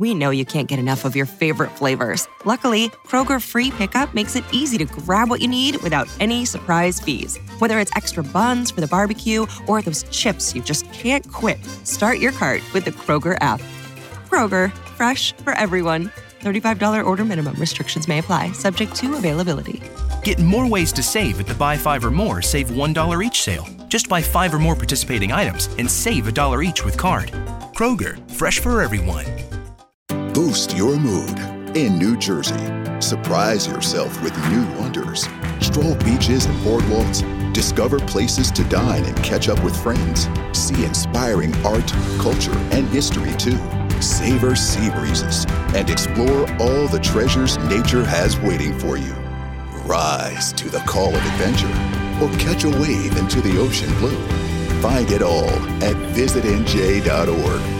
We know you can't get enough of your favorite flavors. Luckily, Kroger Free Pickup makes it easy to grab what you need without any surprise fees. Whether it's extra buns for the barbecue or those chips you just can't quit, start your cart with the Kroger app. Kroger, fresh for everyone. $35 order minimum. Restrictions may apply, subject to availability. Get more ways to save at the Buy Five or More Save $1 each sale. Just buy five or more participating items and save a dollar each with card. Kroger, fresh for everyone. Boost your mood in New Jersey. Surprise yourself with new wonders. Stroll beaches and boardwalks. Discover places to dine and catch up with friends. See inspiring art, culture, and history too. Savor sea breezes and explore all the treasures nature has waiting for you. Rise to the call of adventure or catch a wave into the ocean blue. Find it all at visitnj.org.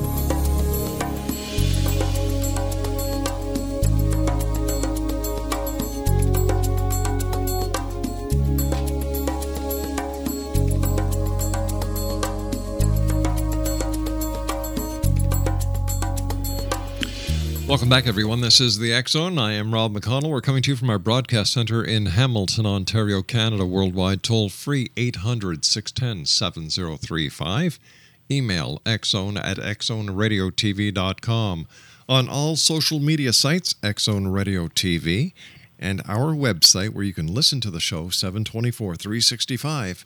Welcome back, everyone. This is the X Zone. I am Rob McConnell. We're coming to you from our broadcast center in Hamilton, Ontario, Canada, worldwide. Toll free 800 610 7035. Email xzone at xzoneradiotv.com. On all social media sites, Xzone Radio TV, and our website where you can listen to the show 724 365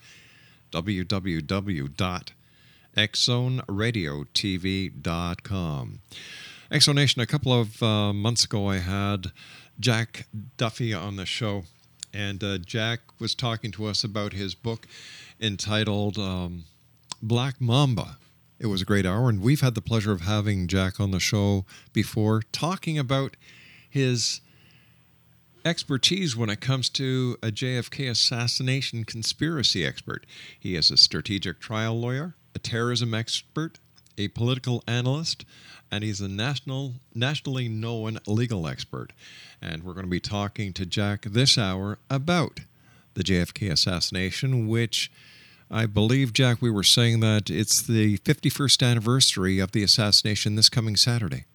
www.xzoneradiotv.com. Exonation, a couple of uh, months ago, I had Jack Duffy on the show, and uh, Jack was talking to us about his book entitled um, Black Mamba. It was a great hour, and we've had the pleasure of having Jack on the show before, talking about his expertise when it comes to a JFK assassination conspiracy expert. He is a strategic trial lawyer, a terrorism expert, a political analyst, and he's a national, nationally known legal expert. And we're going to be talking to Jack this hour about the JFK assassination, which I believe, Jack, we were saying that it's the 51st anniversary of the assassination this coming Saturday.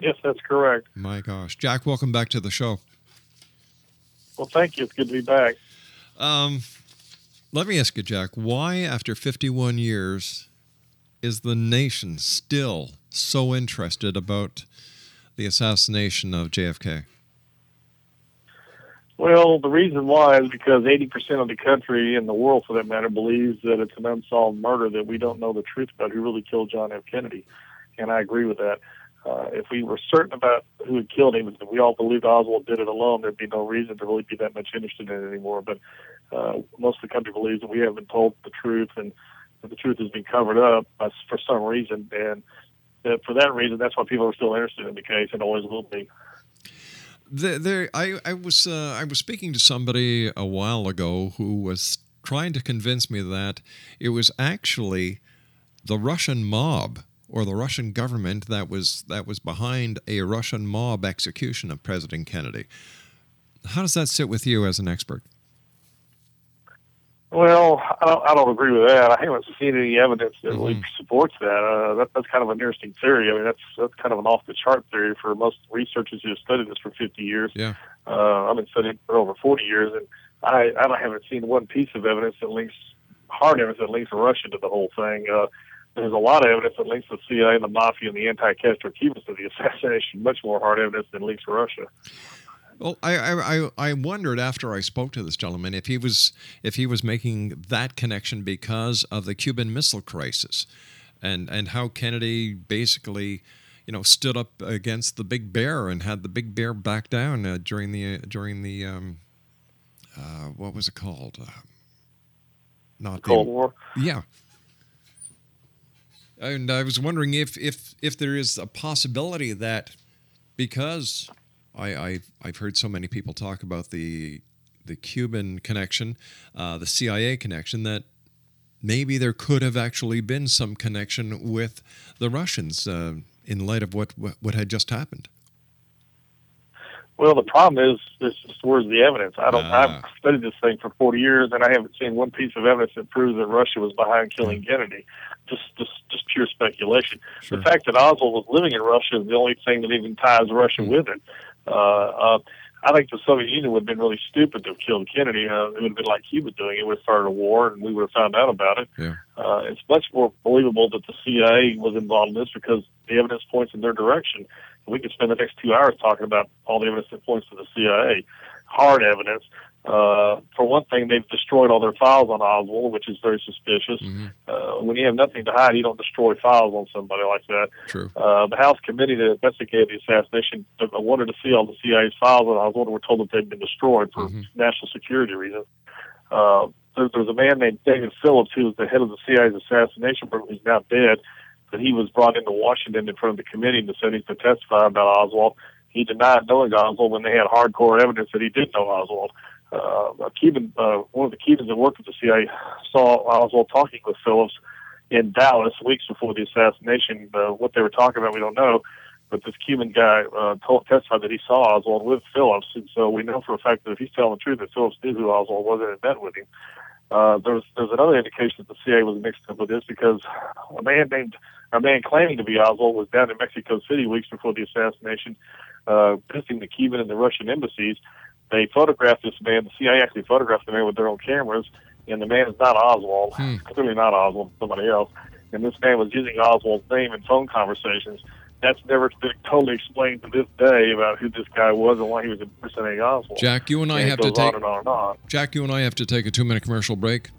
Yes, that's correct. My gosh. Jack, welcome back to the show. Well, thank you. It's good to be back. Um, let me ask you, Jack, why, after 51 years, is the nation still so interested about the assassination of JFK? Well, the reason why is because 80% of the country and the world, for that matter, believes that it's an unsolved murder, that we don't know the truth about who really killed John F. Kennedy. And I agree with that. Uh, if we were certain about who had killed him, if we all believed Oswald did it alone, there'd be no reason to really be that much interested in it anymore. But uh, most of the country believes that we haven't told the truth and that the truth has been covered up uh, for some reason. And that for that reason, that's why people are still interested in the case and always will be. There, there I, I was uh, I was speaking to somebody a while ago who was trying to convince me that it was actually the Russian mob or the Russian government that was that was behind a Russian mob execution of President Kennedy. How does that sit with you as an expert? Well, I don't, I don't agree with that. I haven't seen any evidence that really supports that. Uh, that. That's kind of an interesting theory. I mean, that's that's kind of an off the chart theory for most researchers who have studied this for 50 years. Yeah. Uh, I've been studying for over 40 years, and I I haven't seen one piece of evidence that links hard evidence that links Russia to the whole thing. Uh, there's a lot of evidence that links the CIA and the mafia and the anti-Castro Cubans to the assassination. Much more hard evidence than links Russia. Well, I, I I wondered after I spoke to this gentleman if he was if he was making that connection because of the Cuban Missile Crisis, and and how Kennedy basically, you know, stood up against the Big Bear and had the Big Bear back down uh, during the uh, during the um, uh, what was it called? Uh, not Cold the, War. Yeah. And I was wondering if if if there is a possibility that because I, I I've heard so many people talk about the the Cuban connection, uh, the CIA connection that maybe there could have actually been some connection with the Russians uh, in light of what, what had just happened. Well, the problem is this is where's the evidence? I don't. Ah. I've studied this thing for 40 years, and I haven't seen one piece of evidence that proves that Russia was behind killing Kennedy. Just, just, just pure speculation. Sure. The fact that Oswald was living in Russia is the only thing that even ties Russia Hmm. with it. Uh, uh, I think the Soviet Union would have been really stupid to have killed Kennedy. Uh, it would have been like Cuba doing it. It would have started a war, and we would have found out about it. Yeah. Uh, it's much more believable that the CIA was involved in this because the evidence points in their direction. We could spend the next two hours talking about all the evidence that points to the CIA. Hard evidence. Uh, for one thing, they've destroyed all their files on Oswald, which is very suspicious. Mhm. Uh, when you have nothing to hide, you don't destroy files on somebody like that. True. Uh, the House committee that investigated the assassination uh, wanted to see all the CIA's files, and Oswald and were told that they'd been destroyed for Mhm. national security reasons. Uh, there, there was a man named David Phillips who was the head of the CIA's assassination group. He's now dead, but he was brought into Washington in front of the committee and said he's to testify about Oswald. He denied knowing Oswald when they had hardcore evidence that he did know Oswald. Uh, a Cuban, uh, one of the Cubans that worked with the CIA saw Oswald talking with Phillips in Dallas weeks before the assassination. Uh, what they were talking about, we don't know. But this Cuban guy uh, told testified that he saw Oswald with Phillips, and so we know for a fact that if he's telling the truth, that Phillips knew who Oswald was and had met with him. Uh, there's there's another indication that the CIA was mixed up with this because a man named a man claiming to be Oswald was down in Mexico City weeks before the assassination, uh, visiting the Cuban and the Russian embassies. They photographed this man. The CIA actually photographed the man with their own cameras, and the man is not Oswald. Hmm. Clearly not Oswald, somebody else. And this man was using Oswald's name in phone conversations. That's never been totally explained to this day about who this guy was and why he was impersonating Oswald. Jack, you and I And have to on take and on and on. Jack, you and I have to take a two minute commercial break.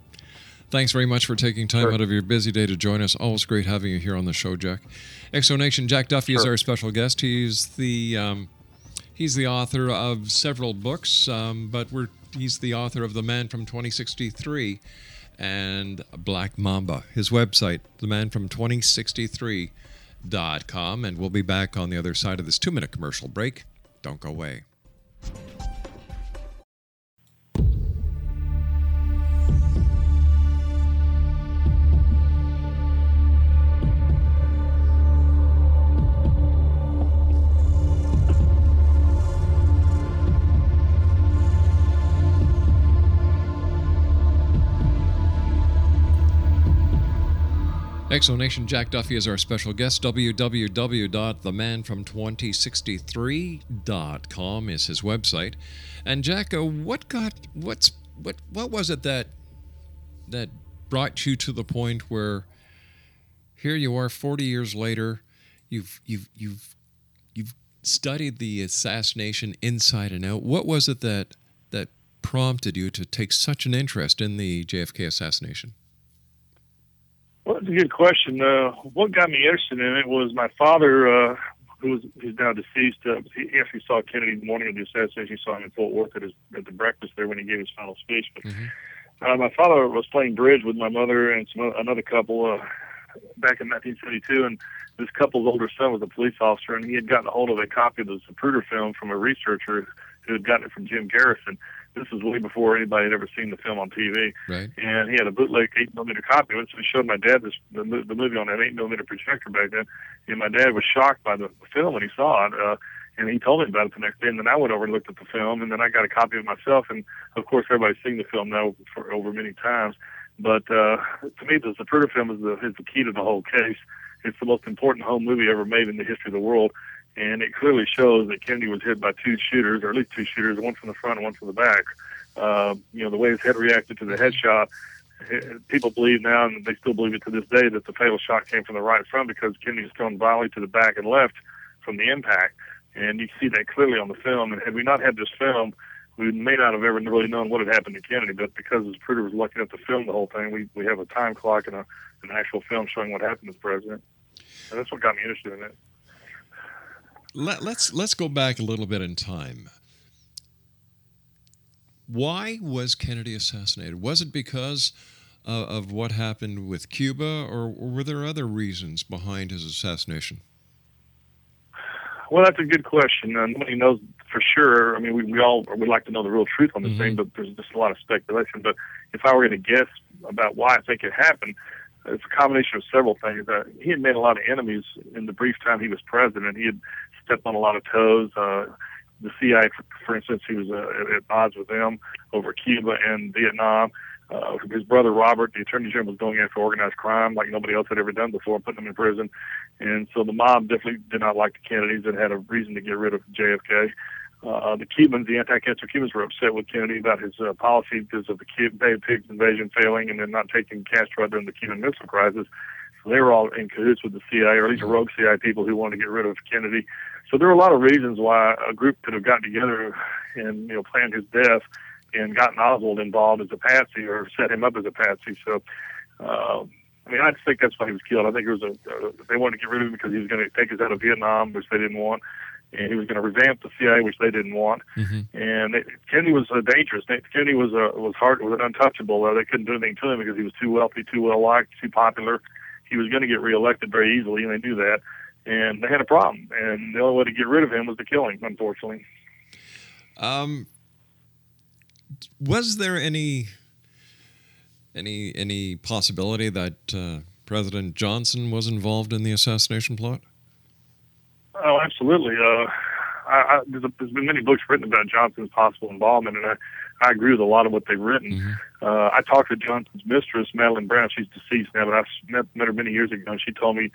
Thanks very much for taking time Sure. out of your busy day to join us. Always great having you here on the show, Jack. Exonation Jack Duffy is our special guest. He's the um, he's the author of several books, um, but we're he's the author of The Man from 2063 and Black Mamba. His website, themanfrom2063.com, and we'll be back on the other side of this two minute commercial break. Don't go away. Exonation Jack Duffy is our special guest. www.themanfrom2063.com is his website. And Jack, uh, what got what's what what was it that that brought you to the point where here you are 40 years later, you've you've you've you've studied the assassination inside and out. What was it that that prompted you to take such an interest in the JFK assassination? That's a good question. Uh, what got me interested in it was my father, uh, who was who's now deceased. Uh, he actually saw Kennedy the morning of the assassination. He saw him in Fort Worth at, his, at the breakfast there when he gave his final speech. But uh, my father was playing bridge with my mother and some another couple uh, back in 1972, and this couple's older son was a police officer, and he had gotten a hold of a copy of the Zapruder film from a researcher who had gotten it from Jim Garrison. This was way before anybody had ever seen the film on TV Right? and he had a bootleg eight millimeter copy of it. So he showed my dad this the, the movie on that eight millimeter projector back then, and my dad was shocked by the film when he saw it. Uh, and he told me about it the next day, and then I went over and looked at the film, and then I got a copy of it myself. And of course, everybody's seen the film now for over many times. But uh, to me, the Zapruder film is the is the key to the whole case. It's the most important home movie ever made in the history of the world, and it clearly shows that Kennedy was hit by two shooters, or at least two shooters, one from the front and one from the back. Uh, you know, the way his head reacted to the headshot, eh, people believe now, and they still believe it to this day, that the fatal shot came from the right front because Kennedy was thrown violently to the back and left from the impact. And you see that clearly on the film. And had we not had this film, we may not have ever really known what had happened to Kennedy. But because Zapruder was lucky enough to film the whole thing, we, we have a time clock and a, an actual film showing what happened to the president. And that's what got me interested in it. Let, let's let's go back a little bit in time. Why was Kennedy assassinated? Was it because uh, of what happened with Cuba, or, or were there other reasons behind his assassination? Well, that's a good question. Uh, nobody knows for sure. I mean, we, we all would like to know the real truth on this Mhm. thing, but there's just a lot of speculation. But if I were going to guess about why I think it happened, it's a combination of several things. Uh, he had made a lot of enemies in the brief time he was president. He had stepped on a lot of toes. Uh, the CIA, for, instance, he was uh, at, at odds with them over Cuba and Vietnam. Uh, his brother Robert, the Attorney General, was going after organized crime like nobody else had ever done before, putting them in prison. And so the mob definitely did not like the Kennedys and had a reason to get rid of JFK. Uh, the Cubans, the anti-Castro Cubans, were upset with Kennedy about his uh, policy because of the Cuban Bay of Pigs invasion failing and then not taking Castro during the Cuban Missile Crisis. So they were all in cahoots with the CIA, or at least rogue CIA people who wanted to get rid of Kennedy. So there were a lot of reasons why a group could have gotten together and you know planned his death and gotten Oswald involved as a patsy or set him up as a patsy. So. Uh, I mean, I just think that's why he was killed. I think it was a uh, they wanted to get rid of him because he was going to take us out of Vietnam, which they didn't want, and he was going to revamp the CIA, which they didn't want. Mm-hmm. And it, Kennedy was uh, dangerous. Kennedy was uh, was hard, was untouchable. Uh, they couldn't do anything to him because he was too wealthy, too well liked, too popular. He was going to get reelected very easily, and they knew that. And they had a problem, and the only way to get rid of him was to kill him. Unfortunately, Um, was there any any any possibility that uh, President Johnson was involved in the assassination plot? Oh, absolutely. Uh, I, I, there's, a, there's been many books written about Johnson's possible involvement, and I, I agree with a lot of what they've written. Mm-hmm. Uh, I talked to Johnson's mistress, Madeleine Brown. She's deceased now, but I met, met her many years ago, and she told me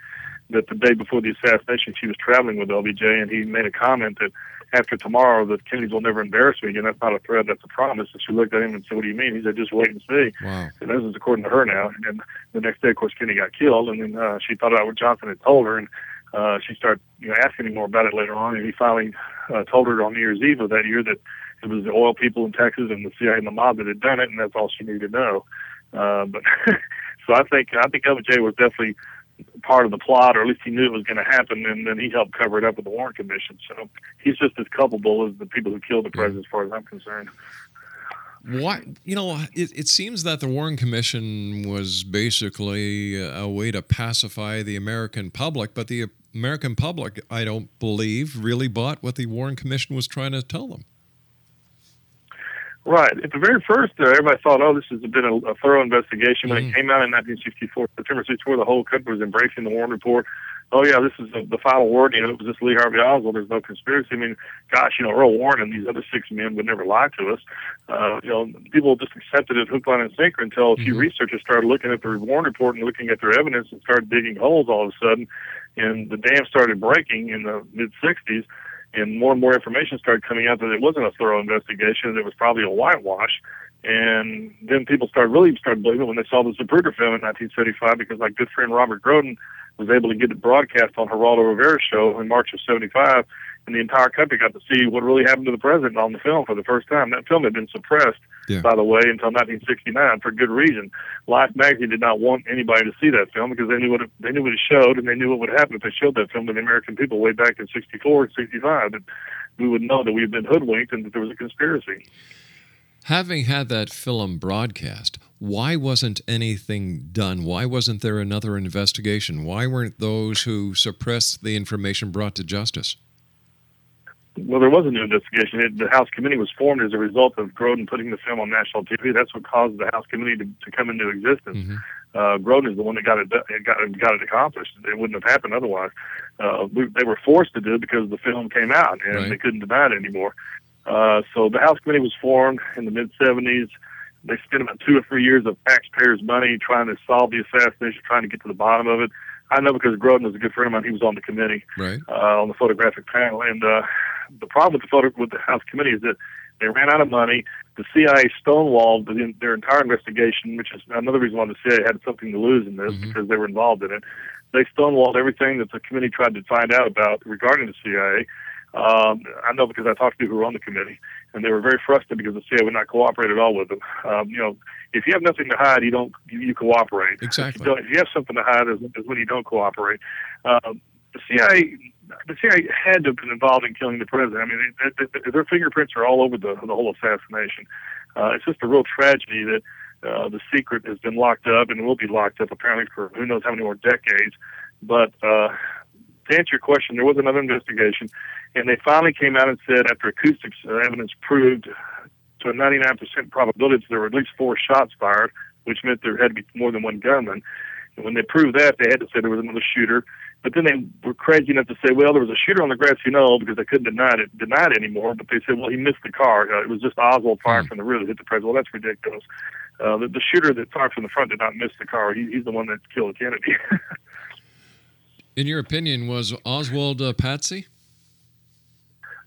that the day before the assassination, she was traveling with LBJ, and he made a comment that after tomorrow, the Kennedys will never embarrass me again. That's not a threat, that's a promise. And she looked at him and said, "What do you mean?" He said, "Just wait and see." Wow. And this is according to her now. And the next day, of course, Kennedy got killed, and then uh, she thought out what Johnson had told her, and uh, she started you know asking him more about it later on, and he finally uh, told her on New Year's Eve of that year that it was the oil people in Texas and the CIA and the mob that had done it, and that's all she needed to know. Uh, but so I think I think LBJ was definitely part of the plot, or at least he knew it was going to happen, and then he helped cover it up with the Warren Commission. So he's just as culpable as the people who killed the president, as far as I'm concerned. Why? You know, it, it seems that the Warren Commission was basically a way to pacify the American public, but the American public, I don't believe, really bought what the Warren Commission was trying to tell them. Right. At the very first, uh, everybody thought, oh, this has been a, a thorough investigation. When Mhm. it came out in 1964, September 64, the whole country was embracing the Warren Report. Oh, yeah, this is the, the final word. You know, it was just Lee Harvey Oswald. There's no conspiracy. I mean, gosh, you know, Earl Warren and these other six men would never lie to us. Uh, you know, people just accepted it hook, line, and sinker until a few Mhm. researchers started looking at the Warren Report and looking at their evidence and started digging holes all of a sudden. And the dam started breaking in the mid 60s and more and more information started coming out that it wasn't a thorough investigation, it was probably a whitewash. And then people started really started believing it when they saw the Zapruder film in 1975, because my good friend Robert Groden was able to get it broadcast on Geraldo Rivera's show in March of '75, and the entire country got to see what really happened to the president on the film for the first time. That film had been suppressed, Yeah. by the way, until 1969 for good reason. Life magazine did not want anybody to see that film because they knew what it, they knew what it showed, and they knew what would happen if they showed that film to the American people way back in '64 and '65. That we would know that we had been hoodwinked and that there was a conspiracy. Having had that film broadcast, why wasn't anything done? Why wasn't there another investigation? Why weren't those who suppressed the information brought to justice? Well, there was a new investigation. It, the House committee was formed as a result of Groden putting the film on national TV. That's what caused the House committee to, to come into existence. Mhm. Uh, Groden is the one that got it got it, got it accomplished. It wouldn't have happened otherwise. Uh, we, they were forced to do it because the film came out and Right. they couldn't deny it anymore. Uh, so the House committee was formed in the mid 70s. They spent about two or three years of taxpayers' money trying to solve the assassination, trying to get to the bottom of it. I know because Groden was a good friend of mine. He was on the committee Right. uh, on the photographic panel. And uh, the problem with the photo with the House committee is that they ran out of money. The CIA stonewalled the, their entire investigation, which is another reason why the CIA had something to lose in this Mhm. because they were involved in it. They stonewalled everything that the committee tried to find out about regarding the CIA. Um, I know because I talked to people who were on the committee, and they were very frustrated because the CIA would not cooperate at all with them. Um, you know, if you have nothing to hide, you don't you, you cooperate. Exactly. If you, if you have something to hide, is, is when you don't cooperate. Um, the CIA, the CIA had to have been involved in killing the president. I mean, they, they, their fingerprints are all over the the whole assassination. Uh, it's just a real tragedy that uh, the secret has been locked up and will be locked up apparently for who knows how many more decades. But uh, to answer your question, there was another investigation, and they finally came out and said after acoustics uh, evidence proved to a 99% probability that there were at least four shots fired, which meant there had to be more than one gunman. And when they proved that, they had to say there was another shooter. But then they were crazy enough to say, well, there was a shooter on the grassy knoll because they couldn't deny it, deny it anymore. But they said, well, he missed the car. Uh, it was just Oswald firing from the rear that hit the president. Well, that's ridiculous. Uh, the, the shooter that fired from the front did not miss the car. He, he's the one that killed Kennedy. In your opinion, was Oswald uh, Patsy?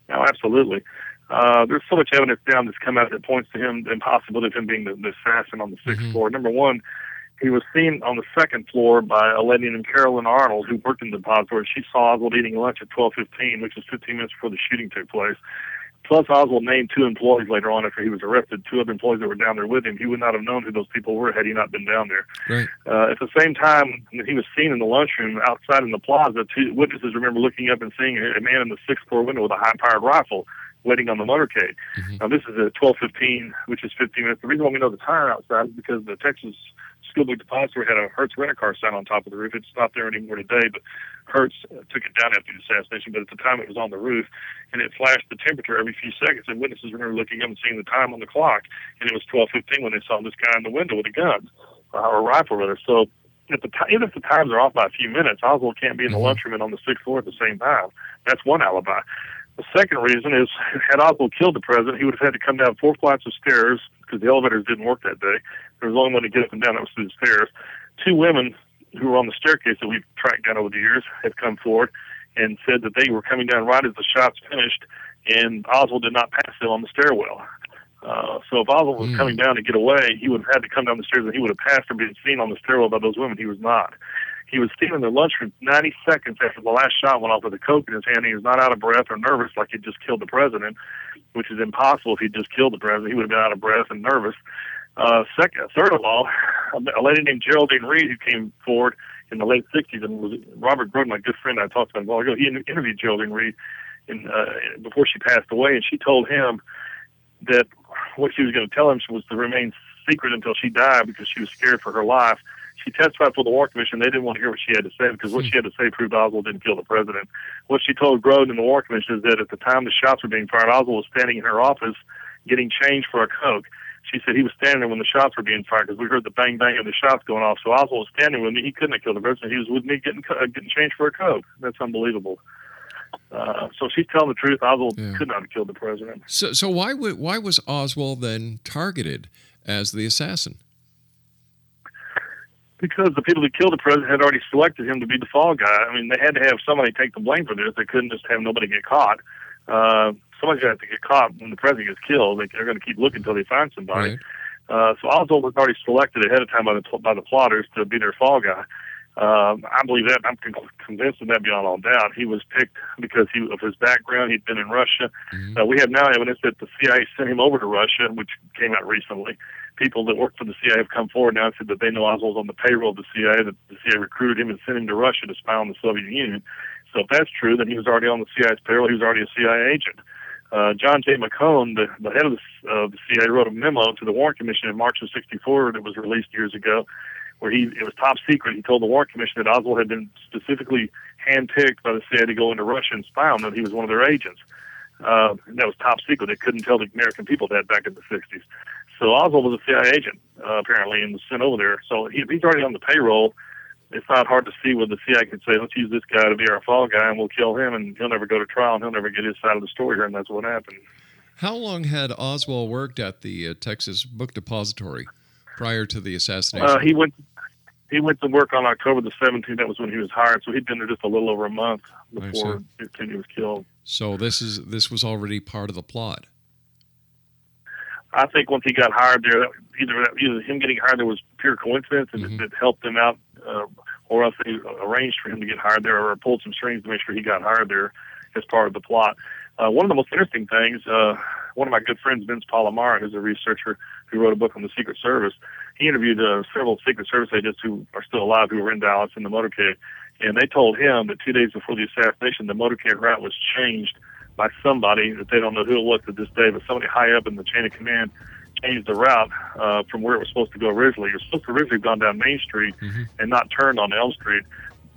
no, absolutely. Uh, there's so much evidence down that's come out that points to him, the impossibility of him being the, the assassin on the 6th Mhm. floor. Number one, he was seen on the second floor by a lady named Carolyn Arnold, who worked in the depository. She saw Oswald eating lunch at 12:15, which is 15 minutes before the shooting took place. Plus, Oswald named two employees later on after he was arrested, two other employees that were down there with him. He would not have known who those people were had he not been down there. Right. Uh, at the same time he was seen in the lunchroom outside in the plaza, two witnesses remember looking up and seeing a man in the sixth floor window with a high-powered rifle waiting on the motorcade. Now, this is at 12:15, which is 15 minutes. The reason why we know the time outside is because the Texas School Book Depository had a Hertz rent-a-car sign on top of the roof. It's not there anymore today, but Hertz uh, took it down after the assassination. But at the time, it was on the roof, and it flashed the temperature every few seconds. And witnesses remember looking up and seeing the time on the clock, and it was 12:15 when they saw this guy in the window with a gun or a rifle, rather. So at the time, even if the times are off by a few minutes, Oswald can't be in the lunchroom and on the sixth floor at the same time. That's one alibi. The second reason is, had Oswald killed the president, he would have had to come down four flights of stairs because the elevators didn't work that day. There was only one to get up and down. That was through the stairs. Two women who were on the staircase that we've tracked down over the years have come forward and said that they were coming down right as the shots finished, and Oswald did not pass them on the stairwell. Uh, so if Oswald was coming down to get away, he would have had to come down the stairs and he would have passed or been seen on the stairwell by those women. He was not. He was seen in the lunchroom 90 seconds after the last shot went off with a coke in his hand. He was not out of breath or nervous like he'd just killed the president, which is impossible if he'd just killed the president. He would have been out of breath and nervous. Uh, second, third of all, a lady named Geraldine Reed who came forward in the late 60s and was Robert Groden, my good friend I talked about a while ago. He interviewed Geraldine Reed in, uh, before she passed away, and she told him that what she was going to tell him was to remain secret until she died because she was scared for her life. She testified for the Warren Commission. They didn't want to hear what she had to say because what she had to say proved Oswald didn't kill the president. What she told Groden in the Warren Commission is that at the time the shots were being fired, Oswald was standing in her office getting change for a Coke. She said he was standing there when the shots were being fired because we heard the bang bang of the shots going off. So Oswald was standing with me. He couldn't have killed the president. He was with me getting uh, getting change for a Coke. That's unbelievable. Uh, so she's telling the truth. Oswald Yeah. could not have killed the president. So, so why would why was Oswald then targeted as the assassin? Because the people that killed the president had already selected him to be the fall guy. I mean, they had to have somebody take the blame for this. They couldn't just have nobody get caught. Uh, somebody's going to have to get caught when the president gets killed. They, they're going to keep looking until they find somebody. Right. Uh, so Oswald was already selected ahead of time by the by the plotters to be their fall guy. Um, I believe that. I'm con- convinced of that beyond all doubt. He was picked because he, of his background. He'd been in Russia. Uh, we have now evidence that the CIA sent him over to Russia, which came out recently. People that work for the CIA have come forward now and said that they know Oswald's on the payroll of the CIA, that the CIA recruited him and sent him to Russia to spy on the Soviet Union. So if that's true, then he was already on the CIA's payroll. He was already a CIA agent. Uh, John J. McCone, the, the head of the, uh, the CIA, wrote a memo to the Warren Commission in March of '64 that was released years ago, where he it was top secret. He told the Warren Commission that Oswald had been specifically handpicked by the CIA to go into Russia and spy on them. That he was one of their agents. Uh, that was top secret. They couldn't tell the American people that back in the '60s. So Oswald was a CIA agent uh, apparently, and was sent over there. So he, he's already on the payroll. It's not hard to see where the CIA could say, "Let's use this guy to be our fall guy, and we'll kill him, and he'll never go to trial, and he'll never get his side of the story here." And that's what happened. How long had Oswald worked at the uh, Texas Book Depository prior to the assassination? Uh, he went. He went to work on October the 17th. That was when he was hired. So he'd been there just a little over a month before Kennedy was killed. so this is this was already part of the plot. I think once he got hired there, either either him getting hired there was pure coincidence and Mhm. it, it helped him out, uh, or else they arranged for him to get hired there or pulled some strings to make sure he got hired there as part of the plot. Uh, one of the most interesting things, uh, one of my good friends, Vince Palamara, who's a researcher who wrote a book on the Secret Service, he interviewed uh, several Secret Service agents who are still alive who were in Dallas in the motorcade, and they told him that two days before the assassination, the motorcade route was changed by somebody that they don't know who it was to this day, but somebody high up in the chain of command changed the route uh, from where it was supposed to go originally. It was supposed to originally have gone down Main Street and not turned on Elm Street.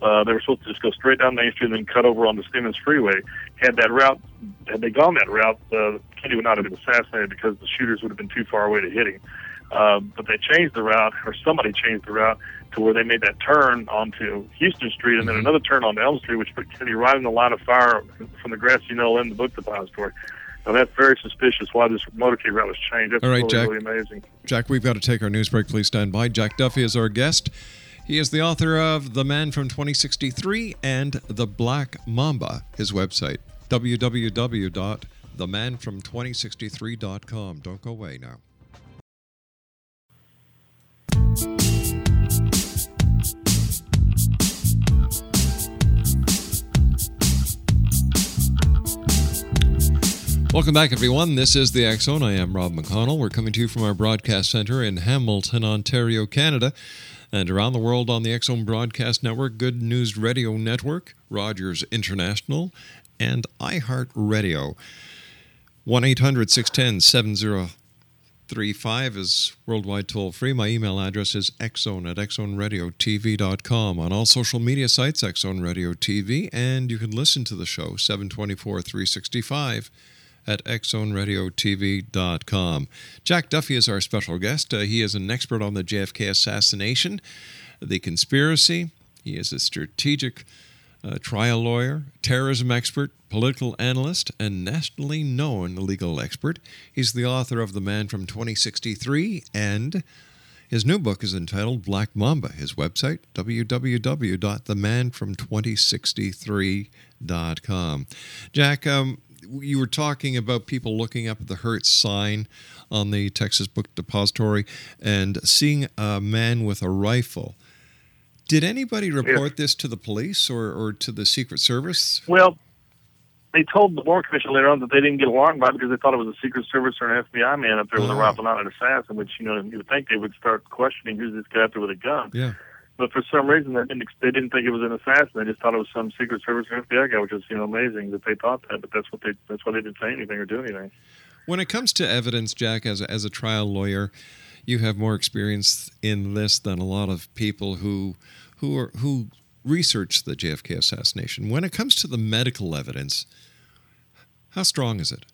Uh, they were supposed to just go straight down Main Street and then cut over on the Stemmons Freeway. Had that route, had they gone that route, uh, Kennedy would not have been assassinated because the shooters would have been too far away to hit him. Uh, but they changed the route, or somebody changed the route to where they made that turn onto Houston Street and then mhm. another turn on Elm Street, which put Kennedy right in the line of fire from the grassy knoll in the book depository. Now that's very suspicious. Why this motorcade route was changed? That's All right, really, Jack. really amazing. Jack, we've got to take our news break. Please stand by. Jack Duffy is our guest. He is the author of The Man from 2063 and The Black Mamba, his website, www.themanfrom2063.com. Don't go away now. Welcome back, everyone. This is the X Zone. I am Rob McConnell. We're coming to you from our broadcast center in Hamilton, Ontario, Canada, and around the world on the X Zone Broadcast Network, Good News Radio Network, Rogers International, and iHeartRadio. 1 800 610 7035 is worldwide toll free. My email address is xzone at xzoneradiotv.com. On all social media sites, Xzone Radio TV, and you can listen to the show 724 365 at xzoneradiotv.com. Jack Duffy is our special guest. Uh, he is an expert on the JFK assassination, the conspiracy. He is a strategic uh, trial lawyer, terrorism expert, political analyst, and nationally known legal expert. He's the author of The Man from 2063 and his new book is entitled Black Mamba. His website, www.themanfrom2063.com. Jack, um, you were talking about people looking up at the Hertz sign on the Texas Book Depository and seeing a man with a rifle. Did anybody report this to the police or, or to the Secret Service? Well, they told the Warren Commission later on that they didn't get along by it because they thought it was a Secret Service or an FBI man up there with a Oh. rifle, not an assassin. Which you know you would think they would start questioning who's this guy up there with a gun. Yeah. But for some reason, they didn't, they didn't think it was an assassin. They just thought it was some Secret Service or FBI guy, which is you know amazing that they thought that. But that's what they that's why they didn't say anything or do anything. When it comes to evidence, Jack, as a, as a trial lawyer, you have more experience in this than a lot of people who who are who research the JFK assassination. When it comes to the medical evidence, how strong is it?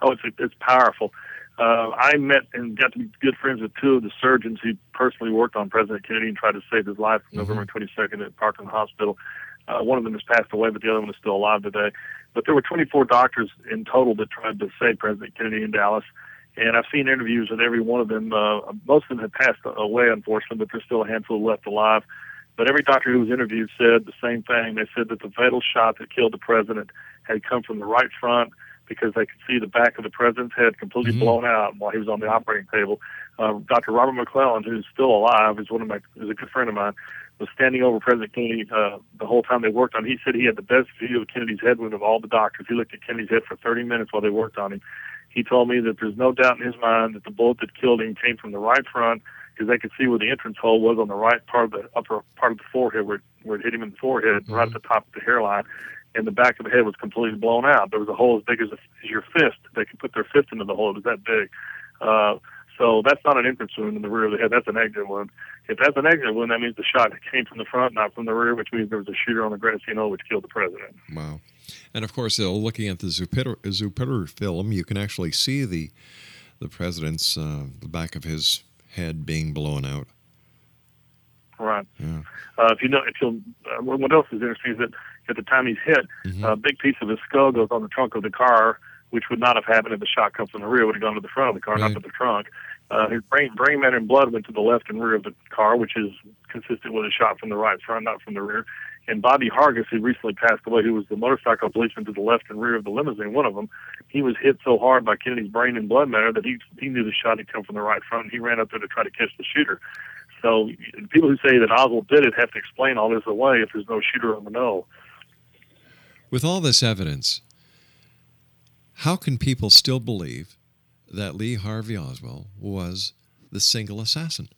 Oh, it's it's powerful. Uh, I met and got to be good friends with two of the surgeons who personally worked on President Kennedy and tried to save his life on November 22nd at Parkland Hospital. Uh, one of them has passed away, but the other one is still alive today. But there were 24 doctors in total that tried to save President Kennedy in Dallas. And I've seen interviews with every one of them. Uh, most of them have passed away, unfortunately, but there's still a handful left alive. But every doctor who was interviewed said the same thing. They said that the fatal shot that killed the president had come from the right front because they could see the back of the president's head completely blown out while he was on the operating table. Uh, Dr. Robert McClelland, who's still alive, is one of my is a good friend of mine, was standing over President Kennedy uh, the whole time they worked on. him. He said he had the best view of Kennedy's head wound of all the doctors. He looked at Kennedy's head for 30 minutes while they worked on him. He told me that there's no doubt in his mind that the bullet that killed him came from the right front because they could see where the entrance hole was on the right part of the upper part of the forehead where it, where it hit him in the forehead, right at the top of the hairline. And the back of the head was completely blown out. There was a hole as big as, a, as your fist. They could put their fist into the hole. It was that big. Uh, so that's not an entrance wound in the rear of the head. That's an exit wound. If that's an exit wound, that means the shot came from the front, not from the rear, which means there was a shooter on the knoll which killed the president. Wow. And of course, uh, looking at the Zapruder, Zapruder film, you can actually see the the president's uh, the back of his head being blown out. Right. Yeah. Uh, if you know, if you'll, uh, what else is interesting is that at the time he's hit, a big piece of his skull goes on the trunk of the car, which would not have happened if the shot comes from the rear. It would have gone to the front of the car, Right. not to the trunk. Uh, his brain, brain matter and blood went to the left and rear of the car, which is consistent with a shot from the right front, not from the rear. And Bobby Hargis, who recently passed away, who was the motorcycle policeman to the left and rear of the limousine, one of them, he was hit so hard by Kennedy's brain and blood matter that he he knew the shot had come from the right front. And he ran up there to try to catch the shooter. So people who say that Oswald did it have to explain all this away if there's no shooter on the know. With all this evidence, how can people still believe that Lee Harvey Oswald was the single assassin?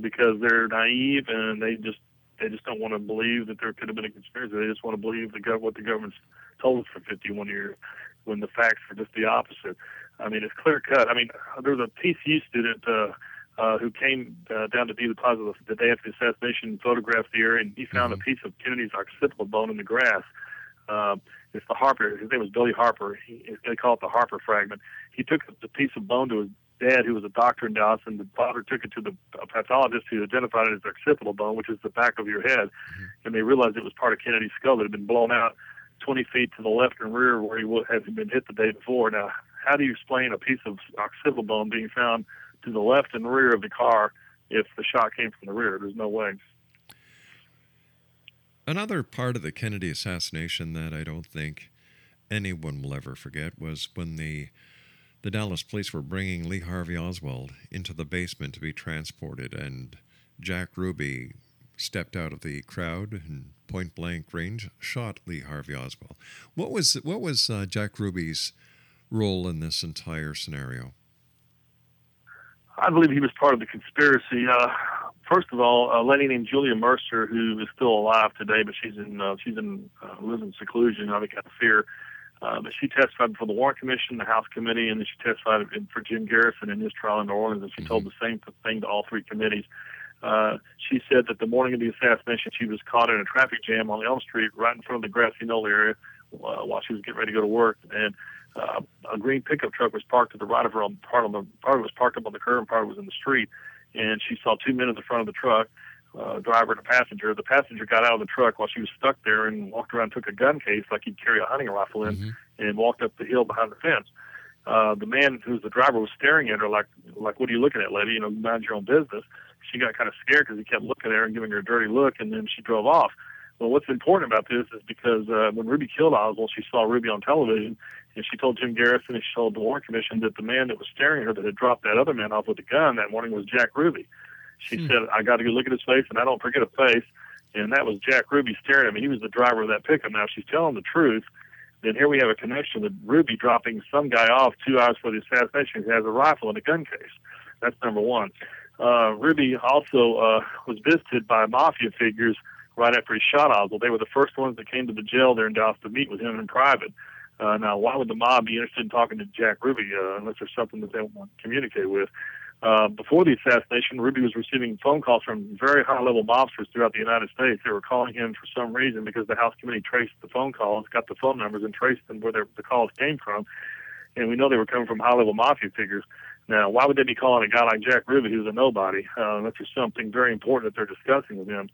because they're naive and they just they just don't want to believe that there could have been a conspiracy. They just want to believe the gov- what the government's told us for 51 years, when the facts are just the opposite. I mean, it's clear cut. I mean, there was a TCU student, uh, uh, who came uh, down to Dealey Plaza the, the day after the assassination, photographed the area, and he found Mhm. a piece of Kennedy's occipital bone in the grass. Uh, it's the Harper. His name was Billy Harper. He, they call it the Harper fragment. He took the piece of bone to his dad, who was a doctor in Dallas, and the father took it to the pathologist who identified it as the occipital bone, which is the back of your head. And they realized it was part of Kennedy's skull that had been blown out 20 feet to the left and rear where he would have been hit the day before. Now, how do you explain a piece of occipital bone being found to the left and rear of the car if the shot came from the rear? There's no way. Another part of the Kennedy assassination that I don't think anyone will ever forget was when the the Dallas police were bringing Lee Harvey Oswald into the basement to be transported, and Jack Ruby stepped out of the crowd and point blank range shot Lee Harvey Oswald. What was what was uh, Jack Ruby's role in this entire scenario? I believe he was part of the conspiracy. Uh, first of all, a lady named Julia Mercer, who is still alive today, but she's in uh, she's in uh, lives in seclusion, I think out of fear. Uh, but she testified before the Warren Commission, the House Committee, and then she testified in, for Jim Garrison in his trial in New Orleans, and she told the same thing to all three committees. Uh, she said that the morning of the assassination, she was caught in a traffic jam on Elm Street, right in front of the grassy knoll area, uh, while she was getting ready to go to work, and uh, a green pickup truck was parked to the right of her. On part of the part was parked up on the curb, and part of it was in the street. And she saw two men in the front of the truck, uh, driver and a passenger. The passenger got out of the truck while she was stuck there and walked around, took a gun case like he'd carry a hunting rifle in, and walked up the hill behind the fence. Uh, the man who's the driver was staring at her like, like, what are you looking at, lady? You know, mind your own business. She got kind of scared because he kept looking at her and giving her a dirty look, and then she drove off. Well, what's important about this is because uh, when Ruby killed Oswald, she saw Ruby on television, and she told Jim Garrison and she told the Warren Commission that the man that was staring at her that had dropped that other man off with the gun that morning was Jack Ruby. She said, I got to go look at his face, and I don't forget a face. And that was Jack Ruby staring at me. He was the driver of that pickup. Now, if she's telling the truth, then here we have a connection with Ruby dropping some guy off two hours before the assassination who has a rifle and a gun case. That's number one. Uh, Ruby also uh, was visited by mafia figures right after he shot Oswald. They were the first ones that came to the jail there in Dallas to meet with him in private. Uh, now, why would the mob be interested in talking to Jack Ruby uh, unless there's something that they want to communicate with? Uh, before the assassination, Ruby was receiving phone calls from very high-level mobsters throughout the United States. They were calling him for some reason because the House Committee traced the phone calls, got the phone numbers, and traced them where the calls came from. And we know they were coming from high-level mafia figures. Now, why would they be calling a guy like Jack Ruby, who's a nobody? Uh, unless there's something very important that they're discussing with him.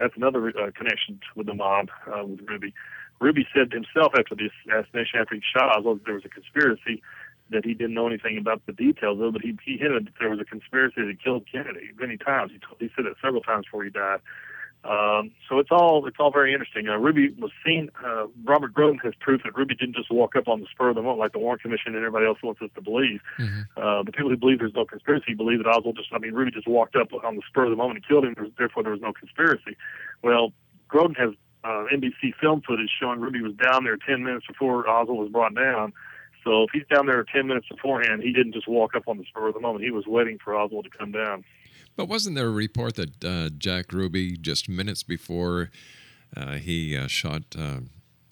That's another uh, connection with the mob uh, with Ruby. Ruby said himself after the assassination, after he shot Oswald, there was a conspiracy that he didn't know anything about the details of, but he, he hinted that there was a conspiracy that killed Kennedy many times. He, told, he said it several times before he died. Um, so it's all it's all very interesting. Uh, Ruby was seen. Uh, Robert Groden has proof that Ruby didn't just walk up on the spur of the moment like the Warren Commission and everybody else wants us to believe. Uh, the people who believe there's no conspiracy believe that Oswald just, I mean, Ruby just walked up on the spur of the moment and killed him. Therefore, there was no conspiracy. Well, Groden has uh, NBC film footage showing Ruby was down there 10 minutes before Oswald was brought down. So if he's down there 10 minutes beforehand, he didn't just walk up on the spur of the moment. He was waiting for Oswald to come down. But wasn't there a report that uh, Jack Ruby, just minutes before uh, he uh, shot uh,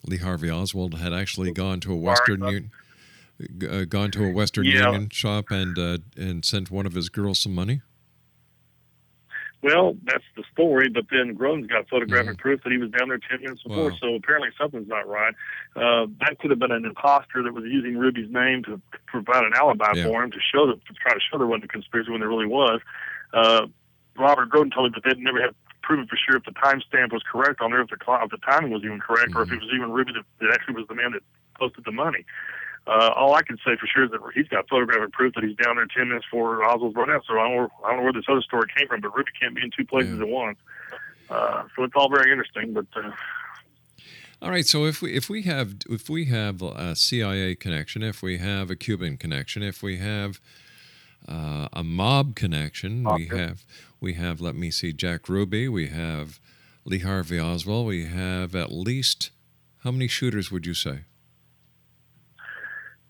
Lee Harvey Oswald, had actually gone to a Western Union, uh, gone to a Western Yeah. Union shop and uh, and sent one of his girls some money? Well, that's the story, but then Groden's got photographic proof that he was down there 10 minutes before, Wow. so apparently something's not right. Uh, that could have been an imposter that was using Ruby's name to provide an alibi Yeah. for him to show that, to try to show there wasn't a conspiracy when there really was. Uh, Robert Groden told me that they'd never have proven for sure if the timestamp was correct on there, if the, cl- if the timing was even correct, or if it was even Ruby that, that actually was the man that posted the money. Uh, all I can say for sure is that he's got photographic proof that he's down there 10 minutes before Oswald's run out. So I don't, know, I don't know where this other story came from, but Ruby can't be in two places Yeah. at once. Uh, so it's all very interesting, but uh, All right. So if we if we have if we have a CIA connection, if we have a Cuban connection, if we have uh, a mob connection, we have we have let me see Jack Ruby, we have Lee Harvey Oswald, we have at least how many shooters would you say?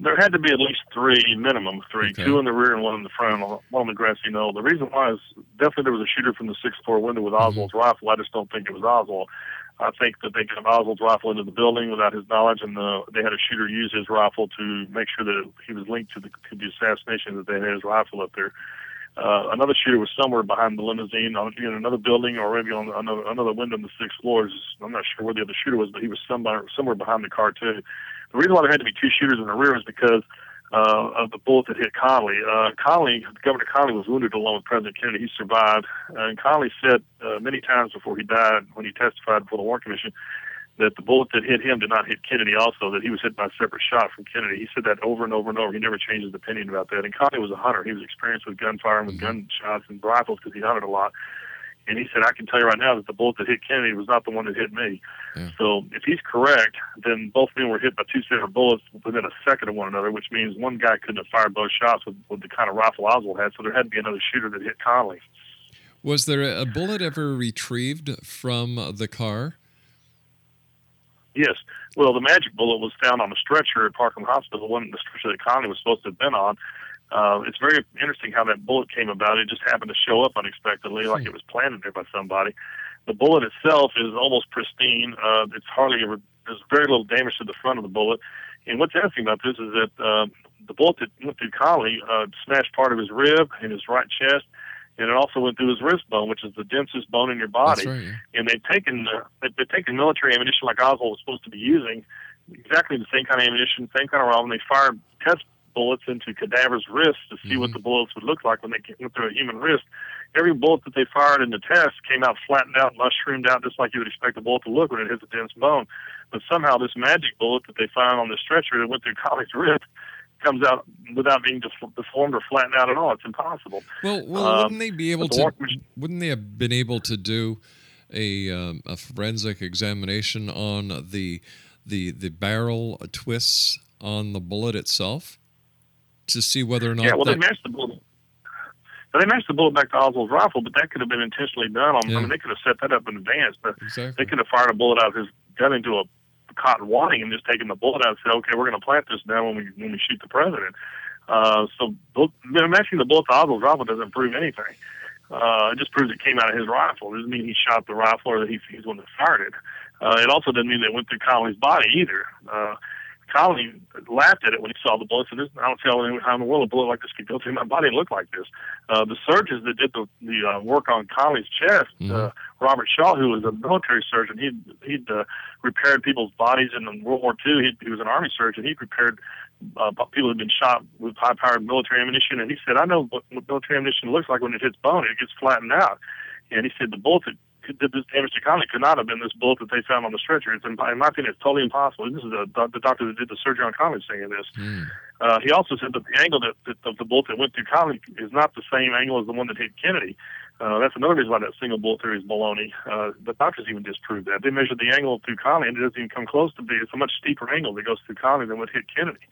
there had to be at least three, minimum three, Okay. two in the rear and one in the front, one on the grassy knoll. The reason why is definitely there was a shooter from the sixth floor window with Oswald's rifle. I just don't think it was Oswald. I think that they got Oswald's rifle into the building without his knowledge, and the, they had a shooter use his rifle to make sure that he was linked to the, to the assassination that they had his rifle up there. uh, another shooter was somewhere behind the limousine on in another building or maybe on another, another window in the sixth floor. I'm not sure where the other shooter was, but he was somewhere somewhere behind the car too. The reason why there had to be two shooters in the rear is because uh, of the bullet that hit Connally. Uh, Connally, Governor Connally was wounded along with President Kennedy. He survived, and Connally said uh, many times before he died, when he testified before the Warren Commission, that the bullet that hit him did not hit Kennedy. Also, that he was hit by a separate shot from Kennedy. He said that over and over and over. He never changed his opinion about that. And Connally was a hunter. He was experienced with gunfire and with Mm-hmm. gunshots and rifles because he hunted a lot. And he said, I can tell you right now that the bullet that hit Kennedy was not the one that hit me. Yeah. So if he's correct, then both men were hit by two separate bullets within a second of one another, which means one guy couldn't have fired both shots with, with the kind of rifle Oswald had. So there had to be another shooter that hit Connally. Was there a bullet ever retrieved from the car? Yes. Well, the magic bullet was found on a stretcher at Parkland Hospital, one the stretcher that Connally was supposed to have been on. Uh, it's very interesting how that bullet came about. It just happened to show up unexpectedly, like it was planted there by somebody. The bullet itself is almost pristine. Uh, it's hardly ever, there's very little damage to the front of the bullet. And what's interesting about this is that uh, the bullet that went through Connally uh, smashed part of his rib and his right chest, and it also went through his wrist bone, which is the densest bone in your body That's right. yeah. and they've taken uh, they've, taken military ammunition like Oswald was supposed to be using, exactly the same kind of ammunition, same kind of round. They fired test bullets into cadavers' wrists to see what the bullets would look like when they went through a human wrist. Every bullet that they fired in the test came out flattened out, mushroomed out, just like you would expect a bullet to look when it hits a dense bone. But somehow this magic bullet that they found on the stretcher that went through Connally's wrist comes out without being deformed or flattened out at all. It's impossible. Well, well, Um, wouldn't they be able the to? Wouldn't they have been able to do a um, a forensic examination on the the the barrel twists on the bullet itself to see whether or not Yeah, well, they that, matched the bullet. They matched the bullet back to Oswald's rifle, but that could have been intentionally done. On, Yeah. I mean, they could have set that up in advance, but exactly. they could have fired a bullet out of his gun into a cotton wadding and just taken the bullet out and said, "Okay, we're going to plant this now when we when we shoot the president." Uh, so matching the bullet to Oswald's rifle doesn't prove anything. Uh, it just proves it came out of his rifle. It doesn't mean he shot the rifle or that he, he's the one that fired it. Uh, it also doesn't mean that it went through Connally's body either. Uh, Connally laughed at it when he saw the bullet. Said, "This- "I don't how in how in the world a bullet like this could go through my body and look like this." Uh, the surgeons that did the the uh, work on Connally's chest, uh, Robert Shaw, who was a military surgeon, he'd he'd uh, repaired people's bodies in World War II. He, he was an army surgeon. He repaired uh, people who'd been shot with high-powered military ammunition, and he said, "I know what, military ammunition looks like when it hits bone. It gets flattened out." And he said the bullet that did this damage to Connally could not have been this bullet that they found on the stretcher. It's in, in my opinion, it's totally impossible. This is the, the doctor that did the surgery on Connally saying this. Uh, he also said that the angle that, that of the bullet that went through Connally is not the same angle as the one that hit Kennedy. Uh, that's another reason why that single bullet theory is baloney. Uh, the doctors even disproved that. They measured the angle through Connally, and it doesn't even come close to be. It's a much steeper angle that goes through Connally than what hit Kennedy.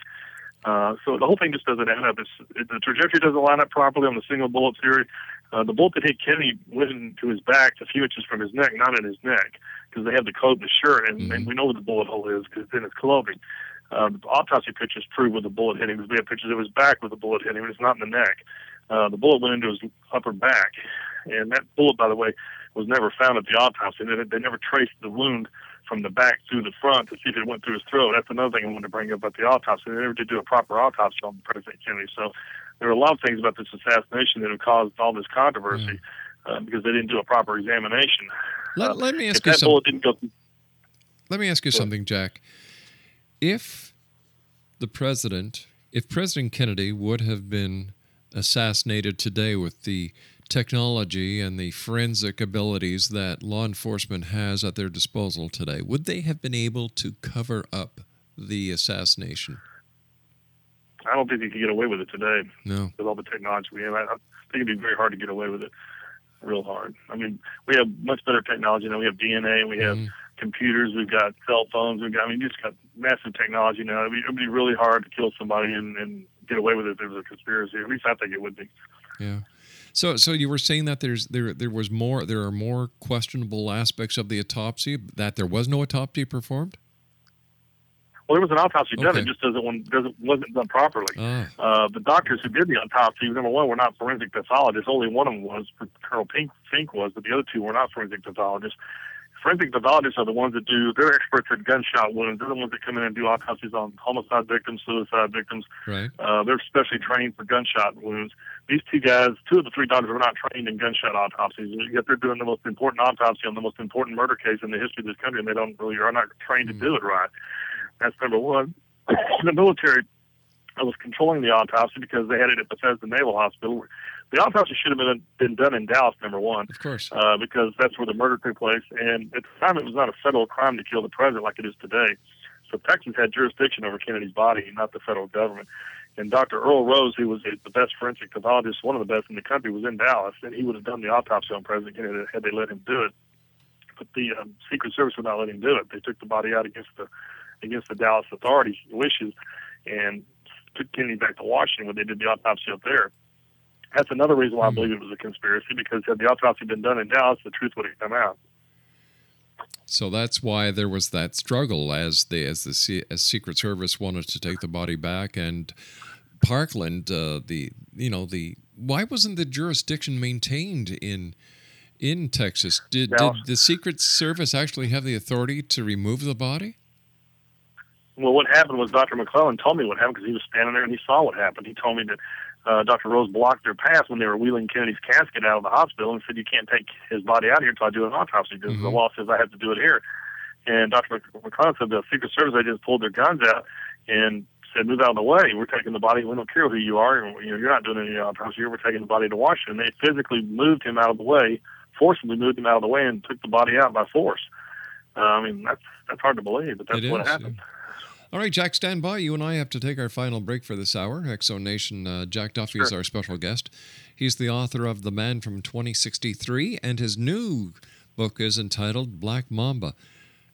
Uh, so the whole thing just doesn't add up. It's, it, the trajectory doesn't line up properly on the single bullet theory. Uh, the bullet that hit Kennedy went into his back a few inches from his neck, not in his neck, because they have the code in the shirt, and, and we know where the bullet hole is because it's in his clothing. Uh, the autopsy pictures prove where the bullet hit him. We have pictures of his back where the bullet hit him, and it's not in the neck. Uh, the bullet went into his upper back, and that bullet, by the way, was never found at the autopsy. They, they never traced the wound from the back through the front to see if it went through his throat. That's another thing I wanted to bring up about the autopsy. They never did do a proper autopsy on President Kennedy. So there are a lot of things about this assassination that have caused all this controversy uh, because they didn't do a proper examination. Let, Uh, let me ask you something. go Let me ask you something, Jack. If the president, if President Kennedy would have been assassinated today with the technology and the forensic abilities that law enforcement has at their disposal today, would they have been able to cover up the assassination? I don't think you can get away with it today No. with all the technology we have. I, I think it'd be very hard to get away with it. Real hard. I mean, we have much better technology now. We have DNA, we have mm-hmm. computers, we've got cell phones, we've got. I mean, just got massive technology now. It'd be, it'd be really hard to kill somebody and, and get away with it if there was a conspiracy. At least I think it would be. Yeah. So, so you were saying that there's there there was more there are more questionable aspects of the autopsy that there was no autopsy performed. Well, there was an autopsy done. Okay. It just doesn't one doesn't wasn't done properly. Ah. Uh, the doctors who did the autopsy, number one, were not forensic pathologists. Only one of them was, Colonel Pink, Finck was, but the other two were not forensic pathologists. forensic pathologists are the ones that do. They're experts at gunshot wounds. They're the ones that come in and do autopsies on homicide victims, suicide victims. Right. Uh, they're specially trained for gunshot wounds. These two guys, two of the three doctors, were not trained in gunshot autopsies. Yet they're doing the most important autopsy on the most important murder case in the history of this country, and they don't really are not trained to do it right. That's number one. In the military I was controlling the autopsy because they had it at Bethesda Naval Hospital. The autopsy should have been been done in Dallas, number one, Of course. uh, because that's where the murder took place. And at the time, it was not a federal crime to kill the president like it is today. So Texas had jurisdiction over Kennedy's body, not the federal government. And Dr. Earl Rose, who was the best forensic pathologist, one of the best in the country, was in Dallas, and he would have done the autopsy on President Kennedy had they let him do it. But the um, Secret Service would not let him do it. They took the body out against the against the Dallas authorities' wishes, and took Kennedy back to Washington when they did the autopsy up there. That's another reason why I believe it was a conspiracy because had the autopsy been done in Dallas, the truth would have come out. So that's why there was that struggle as the as the C, as Secret Service wanted to take the body back and Parkland uh, the you know the why wasn't the jurisdiction maintained in in Texas did, did the Secret Service actually have the authority to remove the body Well, what happened was Dr. McClelland told me what happened because he was standing there and he saw what happened. He told me that uh, Dr. Rose blocked their path when they were wheeling Kennedy's casket out of the hospital and said, "You can't take his body out here until I do an autopsy because the law says I have to do it here." And Dr. McClelland said the Secret Service agents pulled their guns out and said, "Move out of the way. We're taking the body. We don't care who you are. And, you know, you're not doing any autopsy here. We're taking the body to Washington." They physically moved him out of the way, forcibly moved him out of the way, and took the body out by force. Uh, I mean, that's that's hard to believe, but that's It what is, happened. All right, Jack, stand by. You and I have to take our final break for this hour. Exo Nation, uh, Jack Duffy is our special guest. He's the author of The Man from 2063, and his new book is entitled Black Mamba.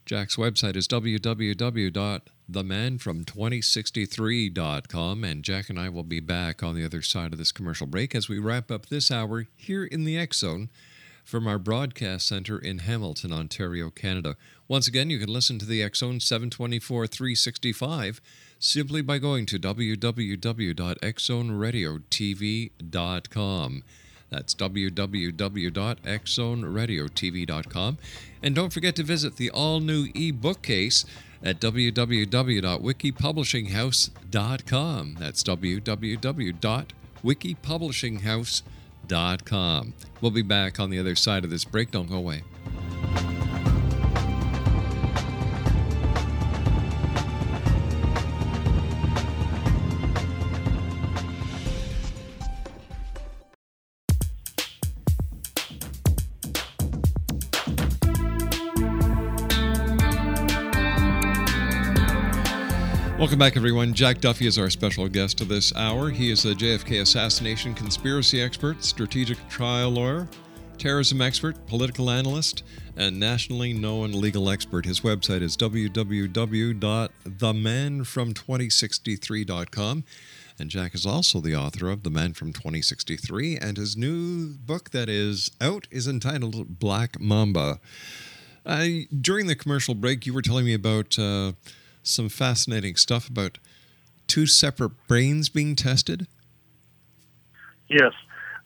Jack's website is www.themanfrom2063.com, and Jack and I will be back on the other side of this commercial break as we wrap up this hour here in the X Zone from our broadcast center in Hamilton, Ontario, Canada. Once again, you can listen to the Zone 724 365 simply by going to www.xzoneradiotv.com. That's www.xzoneradiotv.com. And don't forget to visit the all new e bookcase at www.wikipublishinghouse.com. That's www.wikipublishinghouse.com. We'll be back on the other side of this break. Don't go away. Back, everyone. Jack Duffy is our special guest of this hour. He is a JFK assassination conspiracy expert, strategic trial lawyer, terrorism expert, political analyst, and nationally known legal expert. His website is www.themanfrom2063.com. And Jack is also the author of The Man from 2063, and his new book that is out is entitled Black Mamba. Uh, during the commercial break, you were telling me about uh, some fascinating stuff about two separate brains being tested. Yes.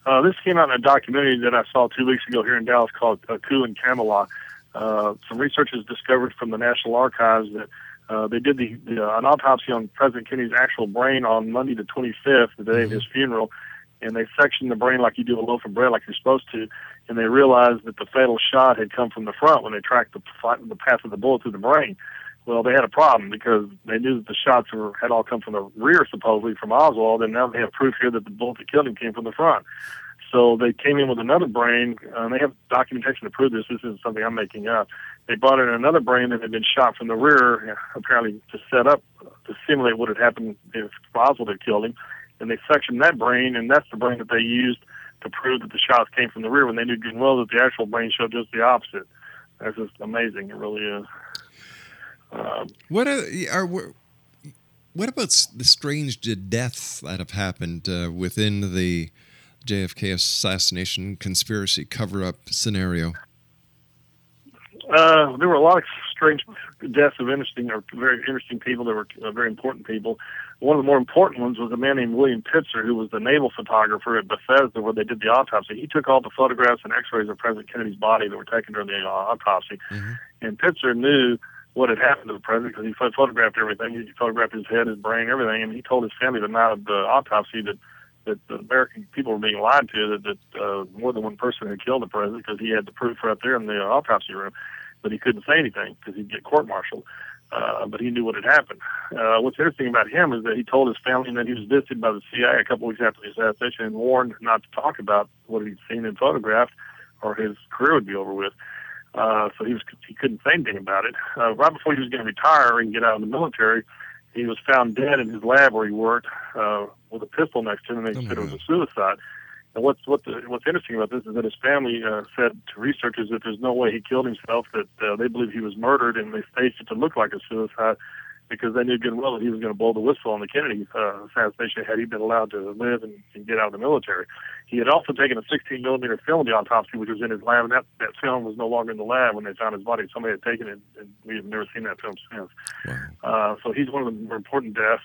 Uh, this came out in a documentary that I saw two weeks ago here in Dallas called uh, Coup in Camelot. Uh, some researchers discovered from the National Archives that uh, they did the, the uh, an autopsy on President Kennedy's actual brain on Monday the 25th, the day of his funeral, and they sectioned the brain like you do a loaf of bread, like you're supposed to, and they realized that the fatal shot had come from the front when they tracked the, the path of the bullet through the brain. Well, they had a problem because they knew that the shots were, had all come from the rear, supposedly from Oswald, and now they have proof here that the bullet that killed him came from the front. So they came in with another brain, uh, and they have documentation to prove this. This isn't something I'm making up. They brought in another brain that had been shot from the rear, apparently to set up to simulate what had happened if Oswald had killed him. And they sectioned that brain, and that's the brain that they used to prove that the shots came from the rear when they knew good and well that the actual brain showed just the opposite. That's just amazing. It really is. Um, What are, are what about the strange deaths that have happened uh, within the JFK assassination conspiracy cover-up scenario? Uh, there were a lot of strange deaths of interesting or very interesting people. There were uh, very important people. One of the more important ones was a man named William Pitzer, who was the naval photographer at Bethesda, where they did the autopsy. He took all the photographs and X-rays of President Kennedy's body that were taken during the uh, autopsy, and Pitzer knew what had happened to the president because he photographed everything. He photographed his head, his brain, everything, and he told his family the night of the autopsy that that the American people were being lied to, that, that uh, more than one person had killed the president because he had the proof right there in the autopsy room, but he couldn't say anything because he'd get court-martialed. Uh, but he knew what had happened. Uh, what's interesting about him is that he told his family that he was visited by the CIA a couple weeks after the assassination and warned not to talk about what he'd seen and photographed, or his career would be over with. So he was he couldn't say anything about it. Uh, right before he was going to retire and get out of the military, he was found dead in his lab where he worked uh, with a pistol next to him, and they said it was a suicide. And what's what the, what's interesting about this is that his family uh, said to researchers that there's no way he killed himself, that uh, they believe he was murdered, and they staged it to look like a suicide because they knew good and well that he was going to blow the whistle on the Kennedy uh, assassination had he been allowed to live and, and get out of the military. He had also taken a 16 millimeter film of the autopsy, which was in his lab, and that, that film was no longer in the lab when they found his body. Somebody had taken it, and we have never seen that film since. Uh, so he's one of the more important deaths.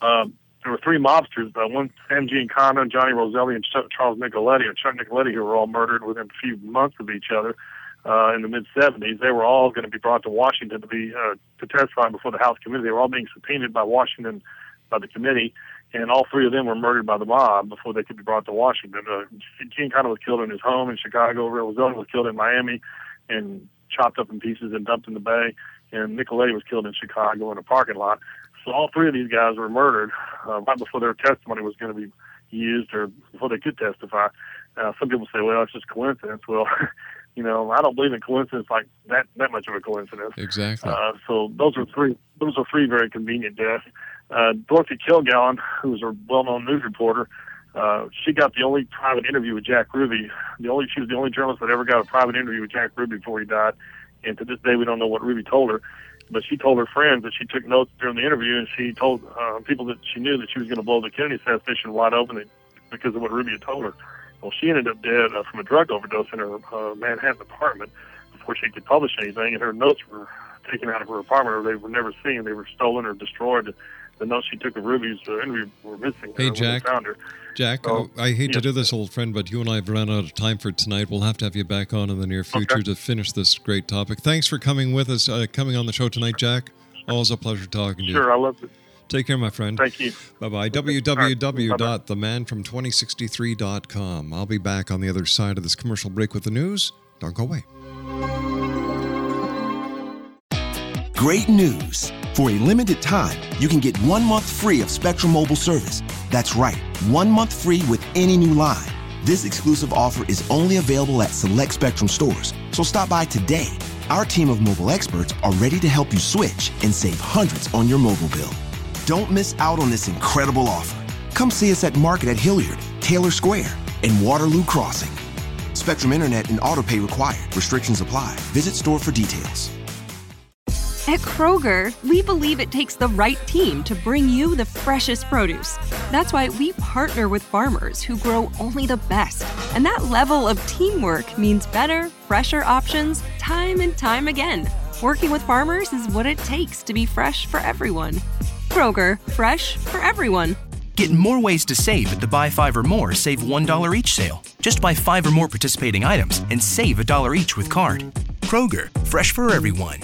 Um, there were three mobsters, uh, one Sam Giancana, Johnny Roselli, and Chuck, Charles Nicoletti, or Chuck Nicoletti, who were all murdered within a few months of each other uh, in the mid 70s. They were all going to be brought to Washington to be uh, to testify before the House committee. They were all being subpoenaed by Washington by the committee, and all three of them were murdered by the mob before they could be brought to Washington. Uh, Giancana was killed in his home in Chicago. Roselli was killed in Miami and chopped up in pieces and dumped in the bay. And Nicoletti was killed in Chicago in a parking lot. So all three of these guys were murdered uh, right before their testimony was going to be used or before they could testify. Uh, some people say, well, it's just coincidence. Well, you know, I don't believe in coincidence like that, that much of a coincidence. Exactly. Uh, so those are three. Those are three very convenient deaths. Uh, Dorothy Kilgallen, who was a well-known news reporter, uh, she got the only private interview with Jack Ruby. The only she was the only journalist that ever got a private interview with Jack Ruby before he died. And to this day, we don't know what Ruby told her. But she told her friends that she took notes during the interview, and she told uh, people that she knew that she was going to blow the Kennedy assassination wide open because of what Ruby had told her. Well, she ended up dead uh, from a drug overdose in her uh, Manhattan apartment before she could publish anything, and her notes were taken out of her apartment, or they were never seen. They were stolen or destroyed. The notes she took of Ruby's uh, interview were missing. Hey, uh, they Jack. found her. Jack, So, I hate to do this, old friend, but you and I have run out of time for tonight. We'll have to have you back on in the near future Okay. to finish this great topic. Thanks for coming with us, uh, coming on the show tonight, Jack. Always a pleasure talking to you. Sure, I love it. Take care, my friend. Thank you. Bye bye. All right. Bye-bye. www.themanfrom2063.com. I'll be back on the other side of this commercial break with the news. Don't go away. Great news! For a limited time, you can get one month free of Spectrum Mobile service. That's right, one month free with any new line. This exclusive offer is only available at select Spectrum stores, so stop by today. Our team of mobile experts are ready to help you switch and save hundreds on your mobile bill. Don't miss out on this incredible offer. Come see us at Market at Hilliard, Taylor Square, and Waterloo Crossing. Spectrum Internet and autopay required. Restrictions apply. Visit store for details. At Kroger, we believe it takes the right team to bring you the freshest produce. That's why we partner with farmers who grow only the best. And that level of teamwork means better, fresher options time and time again. Working with farmers is what it takes to be fresh for everyone. Kroger, fresh for everyone. Get more ways to save at the Buy Five or More Save $1 each sale. Just buy five or more participating items and save a dollar each with card. Kroger, fresh for everyone.